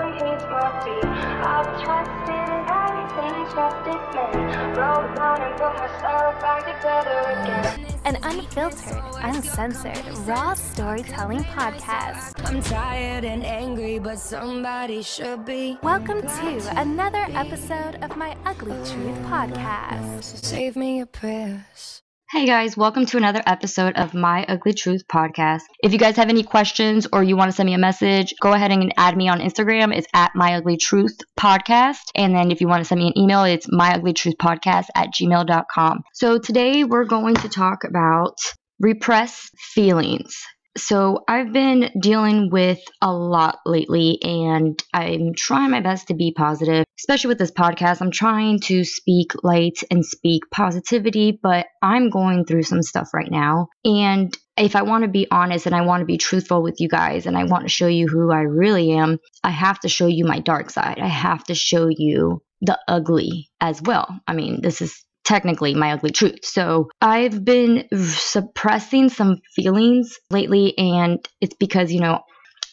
but he's my feet. I've trusted everything, trusted men. Down and put myself back together again. An unfiltered, uncensored, raw storytelling podcast. I'm tired and angry, but somebody should be. Welcome to another episode of my Ugly Truth podcast. Save me your prayers. Hey guys, welcome to another episode of My Ugly Truth podcast. If you guys have any questions or you want to send me a message, go ahead and add me on Instagram. It's at My Ugly Truth podcast. And then if you want to send me an email, it's My Ugly Truth podcast at gmail.com. So today we're going to talk about repressed feelings. So, I've been dealing with a lot lately, and I'm trying my best to be positive, especially with this podcast. I'm trying to speak light and speak positivity, but I'm going through some stuff right now. And if I want to be honest and I want to be truthful with you guys and I want to show you who I really am, I have to show you my dark side. I have to show you the ugly as well. I mean, this is technically my ugly truth. So I've been suppressing some feelings lately, and it's because, you know,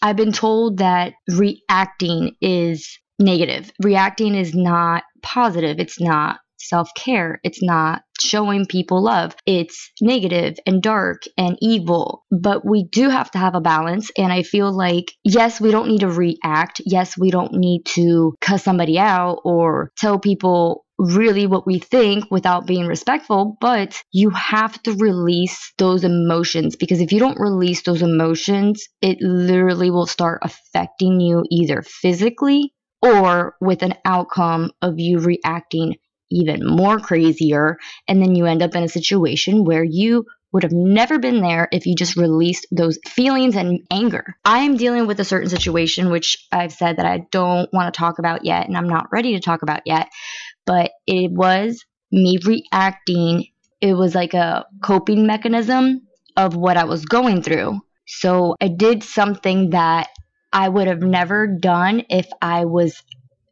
I've been told that reacting is negative. Reacting is not positive. It's not self care. It's not showing people love. It's negative and dark and evil. But we do have to have a balance. And I feel like, yes, we don't need to react. Yes, we don't need to cuss somebody out or tell people really what we think without being respectful, but you have to release those emotions because if you don't release those emotions, it literally will start affecting you either physically or with an outcome of you reacting even more crazier. And then you end up in a situation where you would have never been there if you just released those feelings and anger. I am dealing with a certain situation, which I've said that I don't want to talk about yet, and I'm not ready to talk about yet but it was me reacting. It was like a coping mechanism of what I was going through. So I did something that I would have never done if I was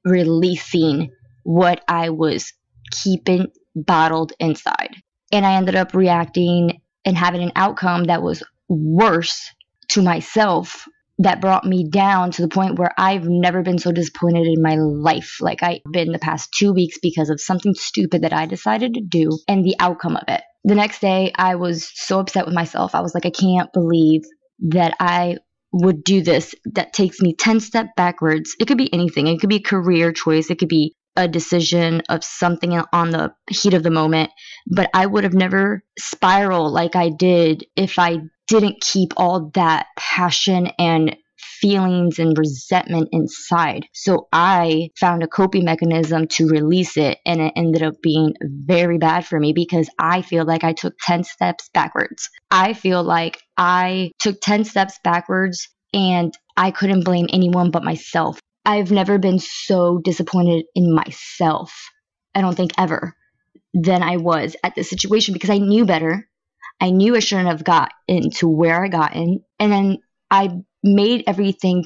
releasing what I was keeping bottled inside. And I ended up reacting and having an outcome that was worse to myself that brought me down to the point where I've never been so disappointed in my life. Like I've been the past two weeks because of something stupid that I decided to do and the outcome of it. The next day, I was so upset with myself. I was like, I can't believe that I would do this that takes me 10 steps backwards. It could be anything. It could be a career choice. It could be a decision of something on the heat of the moment, but I would have never spiraled like I did if I didn't keep all that passion and feelings and resentment inside. So I found a coping mechanism to release it, and it ended up being very bad for me because I feel like I took 10 steps backwards. I feel like I took 10 steps backwards and I couldn't blame anyone but myself. I've never been so disappointed in myself, I don't think ever, than I was at this situation because I knew better. I knew I shouldn't have gotten to where I gotten. And then I made everything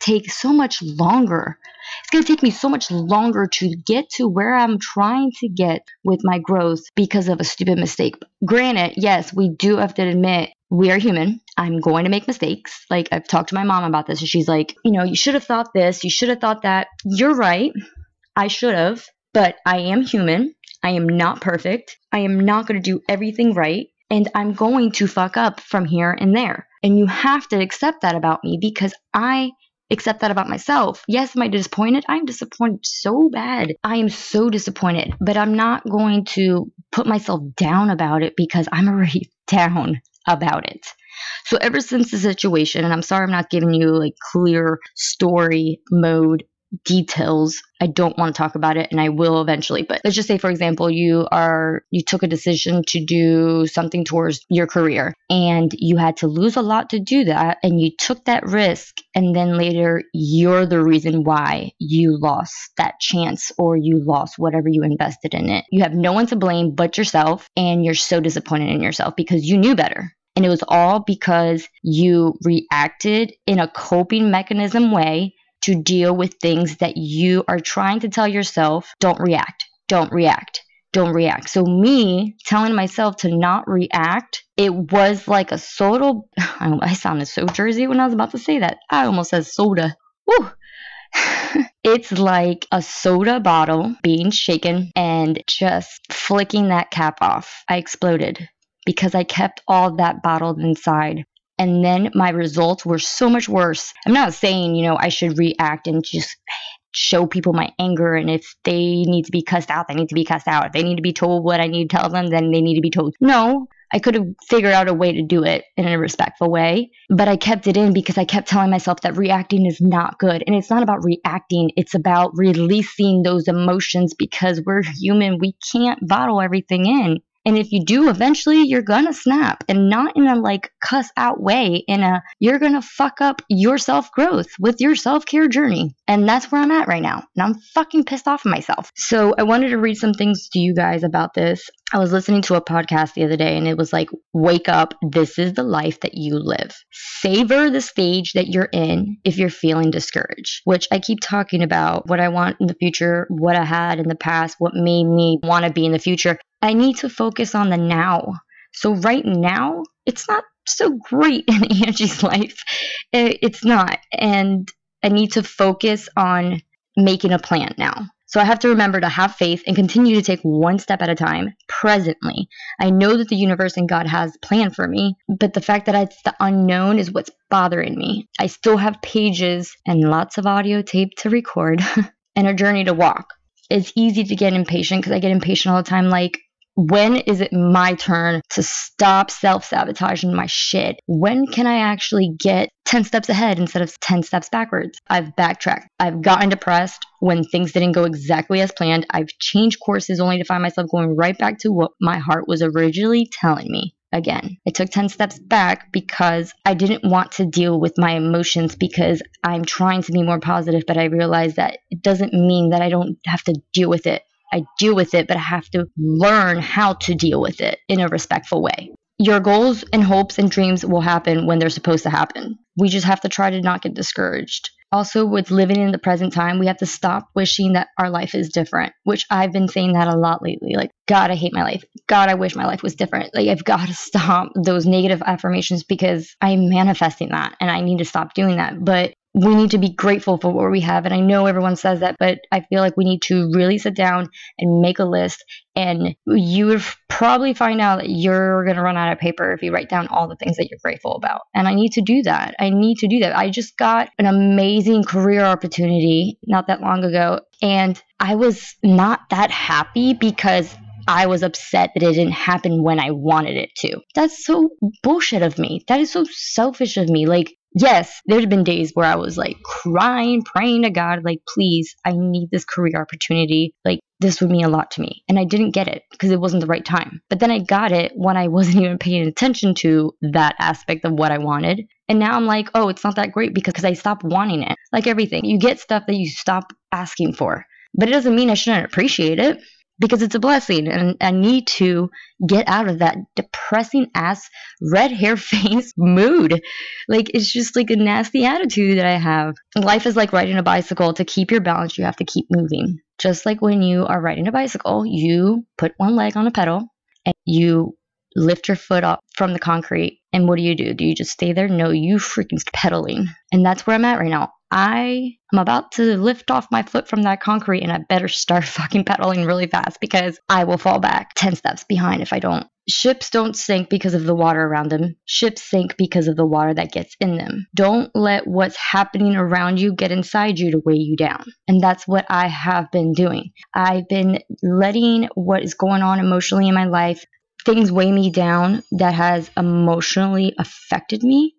take so much longer. It's going to take me so much longer to get to where I'm trying to get with my growth because of a stupid mistake. Granted, yes, we do have to admit we are human. I'm going to make mistakes. Like I've talked to my mom about this and she's like, you know, you should have thought this, you should have thought that. You're right. I should have, but I am human. I am not perfect. I am not going to do everything right and I'm going to fuck up from here and there. And you have to accept that about me because I accept that about myself. Yes, am I disappointed? I'm disappointed so bad. I am so disappointed, but I'm not going to put myself down about it because I'm already down about it. So ever since the situation, and I'm sorry I'm not giving you like clear story mode details. I don't want to talk about it and I will eventually. But let's just say for example, you are you took a decision to do something towards your career and you had to lose a lot to do that and you took that risk and then later you're the reason why you lost that chance or you lost whatever you invested in it. You have no one to blame but yourself and you're so disappointed in yourself because you knew better. And it was all because you reacted in a coping mechanism way to deal with things that you are trying to tell yourself don't react, don't react, don't react. So, me telling myself to not react, it was like a soda. I sounded so Jersey when I was about to say that. I almost said soda. Woo. it's like a soda bottle being shaken and just flicking that cap off. I exploded because I kept all that bottled inside. And then my results were so much worse. I'm not saying, you know, I should react and just show people my anger. And if they need to be cussed out, they need to be cussed out. If they need to be told what I need to tell them, then they need to be told. No, I could have figured out a way to do it in a respectful way, but I kept it in because I kept telling myself that reacting is not good. And it's not about reacting, it's about releasing those emotions because we're human. We can't bottle everything in. And if you do, eventually you're gonna snap and not in a like cuss out way, in a you're gonna fuck up your self growth with your self care journey. And that's where I'm at right now. And I'm fucking pissed off at myself. So I wanted to read some things to you guys about this. I was listening to a podcast the other day and it was like, wake up. This is the life that you live. Savor the stage that you're in if you're feeling discouraged, which I keep talking about what I want in the future, what I had in the past, what made me want to be in the future. I need to focus on the now. So, right now, it's not so great in Angie's life. It's not. And I need to focus on making a plan now. So I have to remember to have faith and continue to take one step at a time presently. I know that the universe and God has a plan for me, but the fact that it's the unknown is what's bothering me. I still have pages and lots of audio tape to record and a journey to walk. It's easy to get impatient because I get impatient all the time. Like, when is it my turn to stop self sabotaging my shit? When can I actually get 10 steps ahead instead of 10 steps backwards? I've backtracked. I've gotten depressed when things didn't go exactly as planned. I've changed courses only to find myself going right back to what my heart was originally telling me. Again, I took 10 steps back because I didn't want to deal with my emotions because I'm trying to be more positive, but I realized that it doesn't mean that I don't have to deal with it I deal with it, but I have to learn how to deal with it in a respectful way. Your goals and hopes and dreams will happen when they're supposed to happen. We just have to try to not get discouraged. Also, with living in the present time, we have to stop wishing that our life is different, which I've been saying that a lot lately. Like, God, I hate my life. God, I wish my life was different. Like, I've got to stop those negative affirmations because I'm manifesting that and I need to stop doing that. But we need to be grateful for what we have. And I know everyone says that, but I feel like we need to really sit down and make a list. And you would probably find out that you're going to run out of paper if you write down all the things that you're grateful about. And I need to do that. I need to do that. I just got an amazing career opportunity not that long ago. And I was not that happy because I was upset that it didn't happen when I wanted it to. That's so bullshit of me. That is so selfish of me. Like, yes, there's been days where I was like crying, praying to God, like, please, I need this career opportunity. Like, this would mean a lot to me. And I didn't get it because it wasn't the right time. But then I got it when I wasn't even paying attention to that aspect of what I wanted. And now I'm like, oh, it's not that great because I stopped wanting it. Like everything, you get stuff that you stop asking for. But it doesn't mean I shouldn't appreciate it because it's a blessing and I need to get out of that depressing ass red hair face mood. Like it's just like a nasty attitude that I have. Life is like riding a bicycle. To keep your balance, you have to keep moving. Just like when you are riding a bicycle, you put one leg on a pedal and you lift your foot up from the concrete. And what do you do? Do you just stay there? No, you freaking pedaling. And that's where I'm at right now. I am about to lift off my foot from that concrete and I better start fucking pedaling really fast because I will fall back 10 steps behind if I don't. Ships don't sink because of the water around them. Ships sink because of the water that gets in them. Don't let what's happening around you get inside you to weigh you down. And that's what I have been doing. I've been letting what is going on emotionally in my life, things weigh me down that has emotionally affected me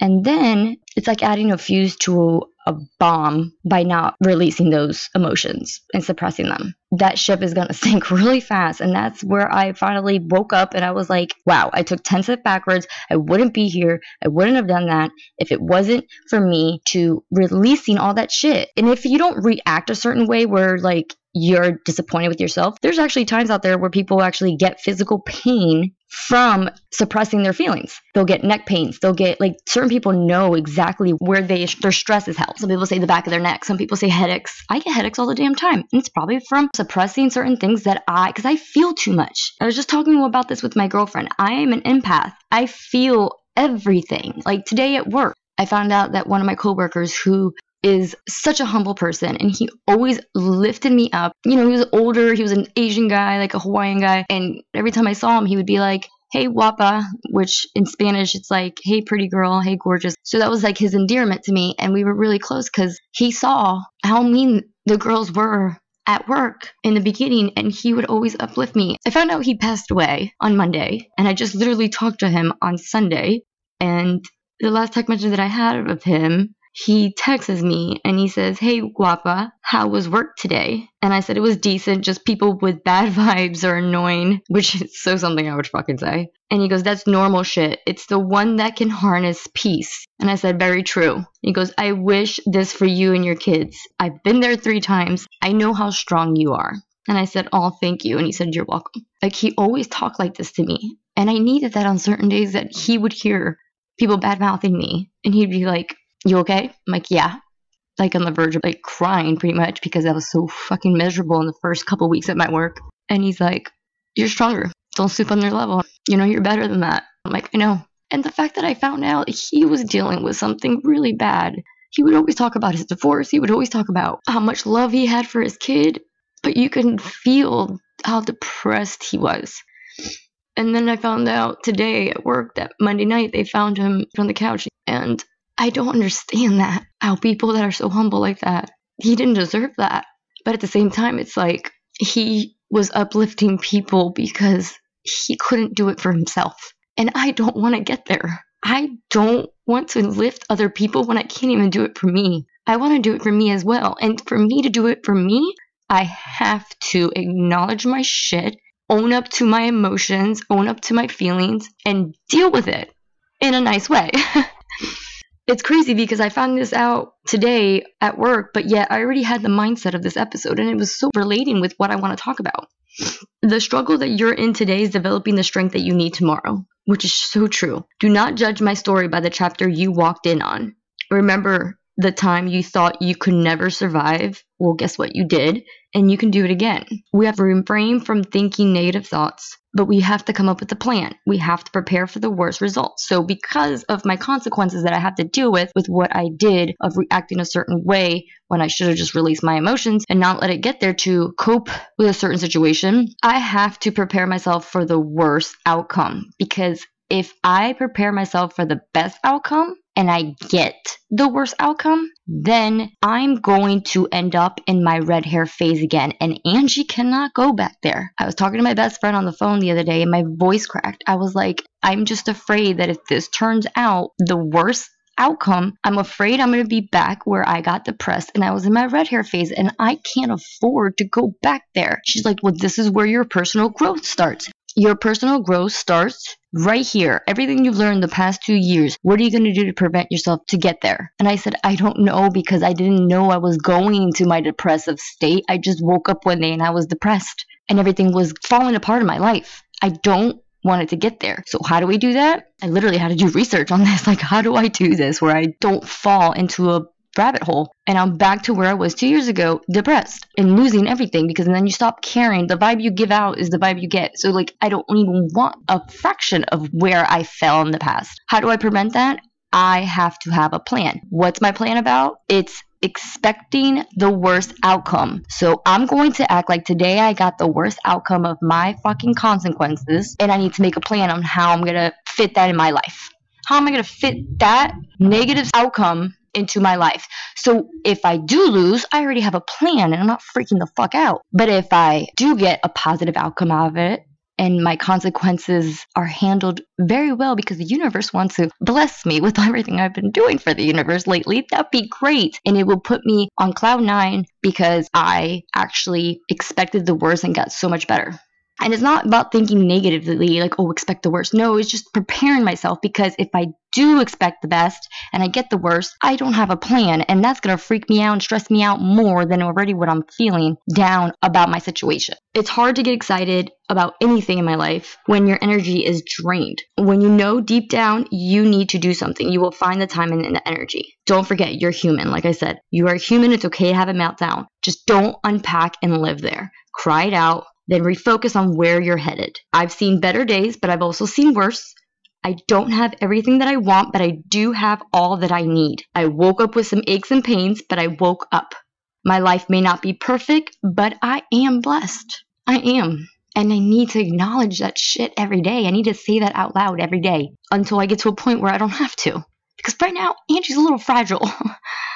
and then it's like adding a fuse to a bomb by not releasing those emotions and suppressing them. That ship is going to sink really fast. And that's where I finally woke up and I was like, wow, I took 10 steps backwards. I wouldn't be here. I wouldn't have done that if it wasn't for me to releasing all that shit. And if you don't react a certain way where like you're disappointed with yourself, there's actually times out there where people actually get physical pain from suppressing their feelings. They'll get neck pains. They'll get like certain people know exactly where they their stress is held. Some people say the back of their neck. Some people say headaches. I get headaches all the damn time. And it's probably from suppressing certain things that I cuz I feel too much. I was just talking about this with my girlfriend. I am an empath. I feel everything. Like today at work, I found out that one of my coworkers who is such a humble person and he always lifted me up. You know, he was older, he was an Asian guy, like a Hawaiian guy, and every time I saw him, he would be like, Hey guapa, which in Spanish it's like, hey pretty girl, hey gorgeous. So that was like his endearment to me, and we were really close because he saw how mean the girls were at work in the beginning and he would always uplift me. I found out he passed away on Monday and I just literally talked to him on Sunday and the last text message that I had of him he texts me and he says, Hey, guapa, how was work today? And I said it was decent, just people with bad vibes are annoying, which is so something I would fucking say. And he goes, That's normal shit. It's the one that can harness peace. And I said, Very true. He goes, I wish this for you and your kids. I've been there three times. I know how strong you are. And I said, Oh, thank you. And he said, You're welcome. Like he always talked like this to me. And I needed that on certain days that he would hear people bad mouthing me. And he'd be like, you okay? I'm like, yeah. Like on the verge of like crying pretty much because I was so fucking miserable in the first couple weeks at my work. And he's like, You're stronger. Don't sleep on their level. You know, you're better than that. I'm like, I know. And the fact that I found out he was dealing with something really bad. He would always talk about his divorce. He would always talk about how much love he had for his kid, but you can feel how depressed he was. And then I found out today at work that Monday night they found him on the couch and I don't understand that. How people that are so humble like that, he didn't deserve that. But at the same time, it's like he was uplifting people because he couldn't do it for himself. And I don't want to get there. I don't want to lift other people when I can't even do it for me. I want to do it for me as well. And for me to do it for me, I have to acknowledge my shit, own up to my emotions, own up to my feelings, and deal with it in a nice way. it's crazy because I found this out today at work, but yet I already had the mindset of this episode and it was so relating with what I want to talk about. The struggle that you're in today is developing the strength that you need tomorrow, which is so true. Do not judge my story by the chapter you walked in on. Remember the time you thought you could never survive? Well, guess what? You did, and you can do it again. We have to refrain from thinking negative thoughts but we have to come up with a plan. We have to prepare for the worst results. So because of my consequences that I have to deal with with what I did of reacting a certain way when I should have just released my emotions and not let it get there to cope with a certain situation, I have to prepare myself for the worst outcome because if I prepare myself for the best outcome, and I get the worst outcome, then I'm going to end up in my red hair phase again. And Angie cannot go back there. I was talking to my best friend on the phone the other day and my voice cracked. I was like, I'm just afraid that if this turns out the worst outcome, I'm afraid I'm going to be back where I got depressed and I was in my red hair phase and I can't afford to go back there. She's like, Well, this is where your personal growth starts. Your personal growth starts right here. Everything you've learned the past two years, what are you going to do to prevent yourself to get there? And I said, I don't know because I didn't know I was going into my depressive state. I just woke up one day and I was depressed and everything was falling apart in my life. I don't want it to get there. So how do we do that? I literally had to do research on this. Like, how do I do this where I don't fall into a rabbit hole and I'm back to where I was two years ago, depressed and losing everything because then you stop caring. The vibe you give out is the vibe you get. So, like, I don't even want a fraction of where I fell in the past. How do I prevent that? I have to have a plan. What's my plan about? It's expecting the worst outcome. So I'm going to act like today I got the worst outcome of my fucking consequences and I need to make a plan on how I'm going to fit that in my life. How am I going to fit that negative outcome into my life. So if I do lose, I already have a plan and I'm not freaking the fuck out. But if I do get a positive outcome out of it, and my consequences are handled very well because the universe wants to bless me with everything I've been doing for the universe lately, that'd be great. And it will put me on cloud nine because I actually expected the worst and got so much better. And it's not about thinking negatively, like, oh, expect the worst. No, it's just preparing myself because if I do expect the best and I get the worst, I don't have a plan. And that's going to freak me out and stress me out more than already what I'm feeling down about my situation. It's hard to get excited about anything in my life when your energy is drained. When you know deep down you need to do something, you will find the time and the energy. Don't forget, you're human. Like I said, you are human. It's okay to have a meltdown. Just don't unpack and live there. Cry it out then refocus on where you're headed. I've seen better days, but I've also seen worse. I don't have everything that I want, but I do have all that I need. I woke up with some aches and pains, but I woke up. My life may not be perfect, but I am blessed. I am. And I need to acknowledge that shit every day. I need to say that out loud every day until I get to a point where I don't have to. Because right now, Angie's a little fragile.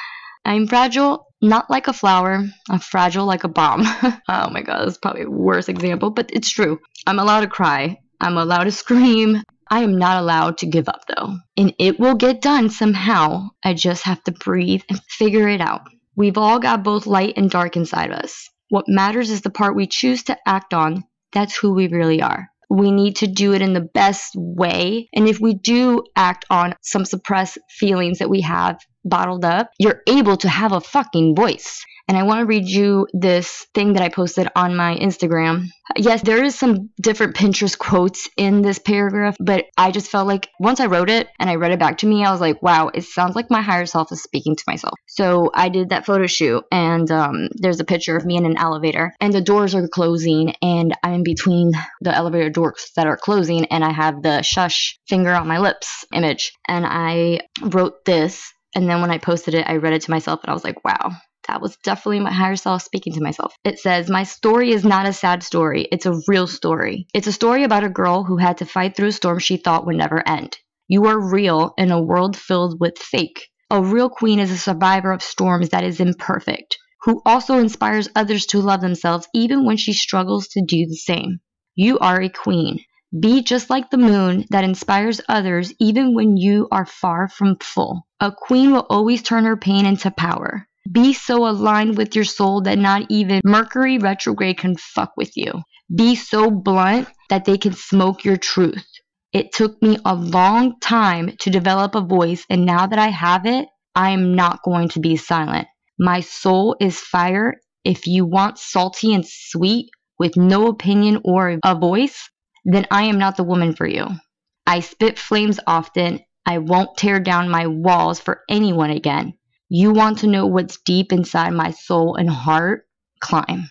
I'm fragile, not like a flower. I'm fragile like a bomb. oh my god, that's probably a worse example, but it's true. I'm allowed to cry. I'm allowed to scream. I am not allowed to give up though. And it will get done somehow. I just have to breathe and figure it out. We've all got both light and dark inside us. What matters is the part we choose to act on. That's who we really are. We need to do it in the best way. And if we do act on some suppressed feelings that we have bottled up, you're able to have a fucking voice. And I want to read you this thing that I posted on my Instagram. Yes, there is some different Pinterest quotes in this paragraph, but I just felt like once I wrote it and I read it back to me, I was like, wow, it sounds like my higher self is speaking to myself. So I did that photo shoot, and um, there's a picture of me in an elevator, and the doors are closing, and I'm in between the elevator doors that are closing, and I have the shush finger on my lips image. And I wrote this and then when I posted it, I read it to myself and I was like, wow, that was definitely my higher self speaking to myself. It says, My story is not a sad story, it's a real story. It's a story about a girl who had to fight through a storm she thought would never end. You are real in a world filled with fake. A real queen is a survivor of storms that is imperfect, who also inspires others to love themselves even when she struggles to do the same. You are a queen. Be just like the moon that inspires others even when you are far from full. A queen will always turn her pain into power. Be so aligned with your soul that not even Mercury retrograde can fuck with you. Be so blunt that they can smoke your truth. It took me a long time to develop a voice, and now that I have it, I am not going to be silent. My soul is fire. If you want salty and sweet with no opinion or a voice, then I am not the woman for you. I spit flames often. I won't tear down my walls for anyone again. You want to know what's deep inside my soul and heart? Climb.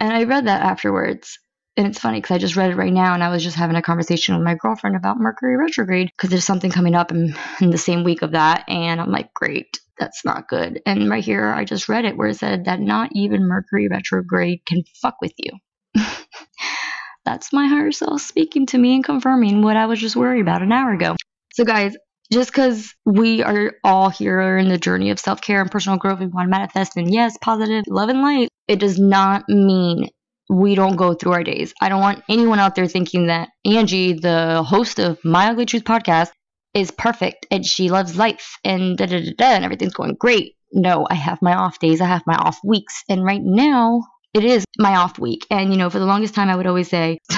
And I read that afterwards. And it's funny because I just read it right now and I was just having a conversation with my girlfriend about Mercury retrograde because there's something coming up in, in the same week of that. And I'm like, great, that's not good. And right here, I just read it where it said that not even Mercury retrograde can fuck with you. That's my higher self speaking to me and confirming what I was just worried about an hour ago. So, guys, just because we are all here in the journey of self care and personal growth, we want to manifest and yes, positive love and light, it does not mean we don't go through our days. I don't want anyone out there thinking that Angie, the host of My Ugly Truth podcast, is perfect and she loves life and da da da da and everything's going great. No, I have my off days, I have my off weeks, and right now it is my off week. And you know, for the longest time, I would always say,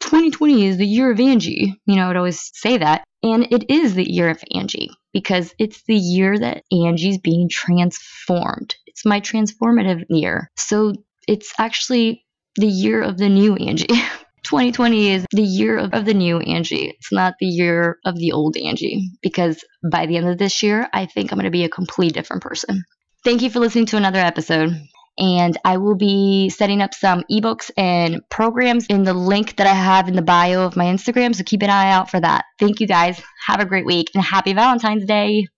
2020 is the year of Angie. You know, I would always say that. And it is the year of Angie because it's the year that Angie's being transformed. It's my transformative year. So it's actually the year of the new Angie. 2020 is the year of, of, the new Angie. It's not the year of the old Angie because by the end of this year, I think I'm going to be a completely different person. Thank you for listening to another episode and I will be setting up some ebooks and programs in the link that I have in the bio of my Instagram. So keep an eye out for that. Thank you guys. Have a great week and happy Valentine's Day.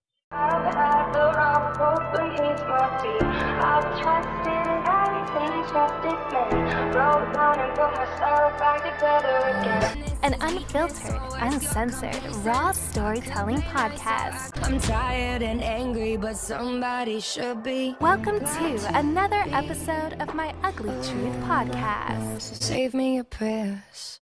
An unfiltered, uncensored, raw storytelling podcast. I'm tired and angry, but somebody should be. Welcome to another episode of my Ugly Truth podcast. Save me your prayers.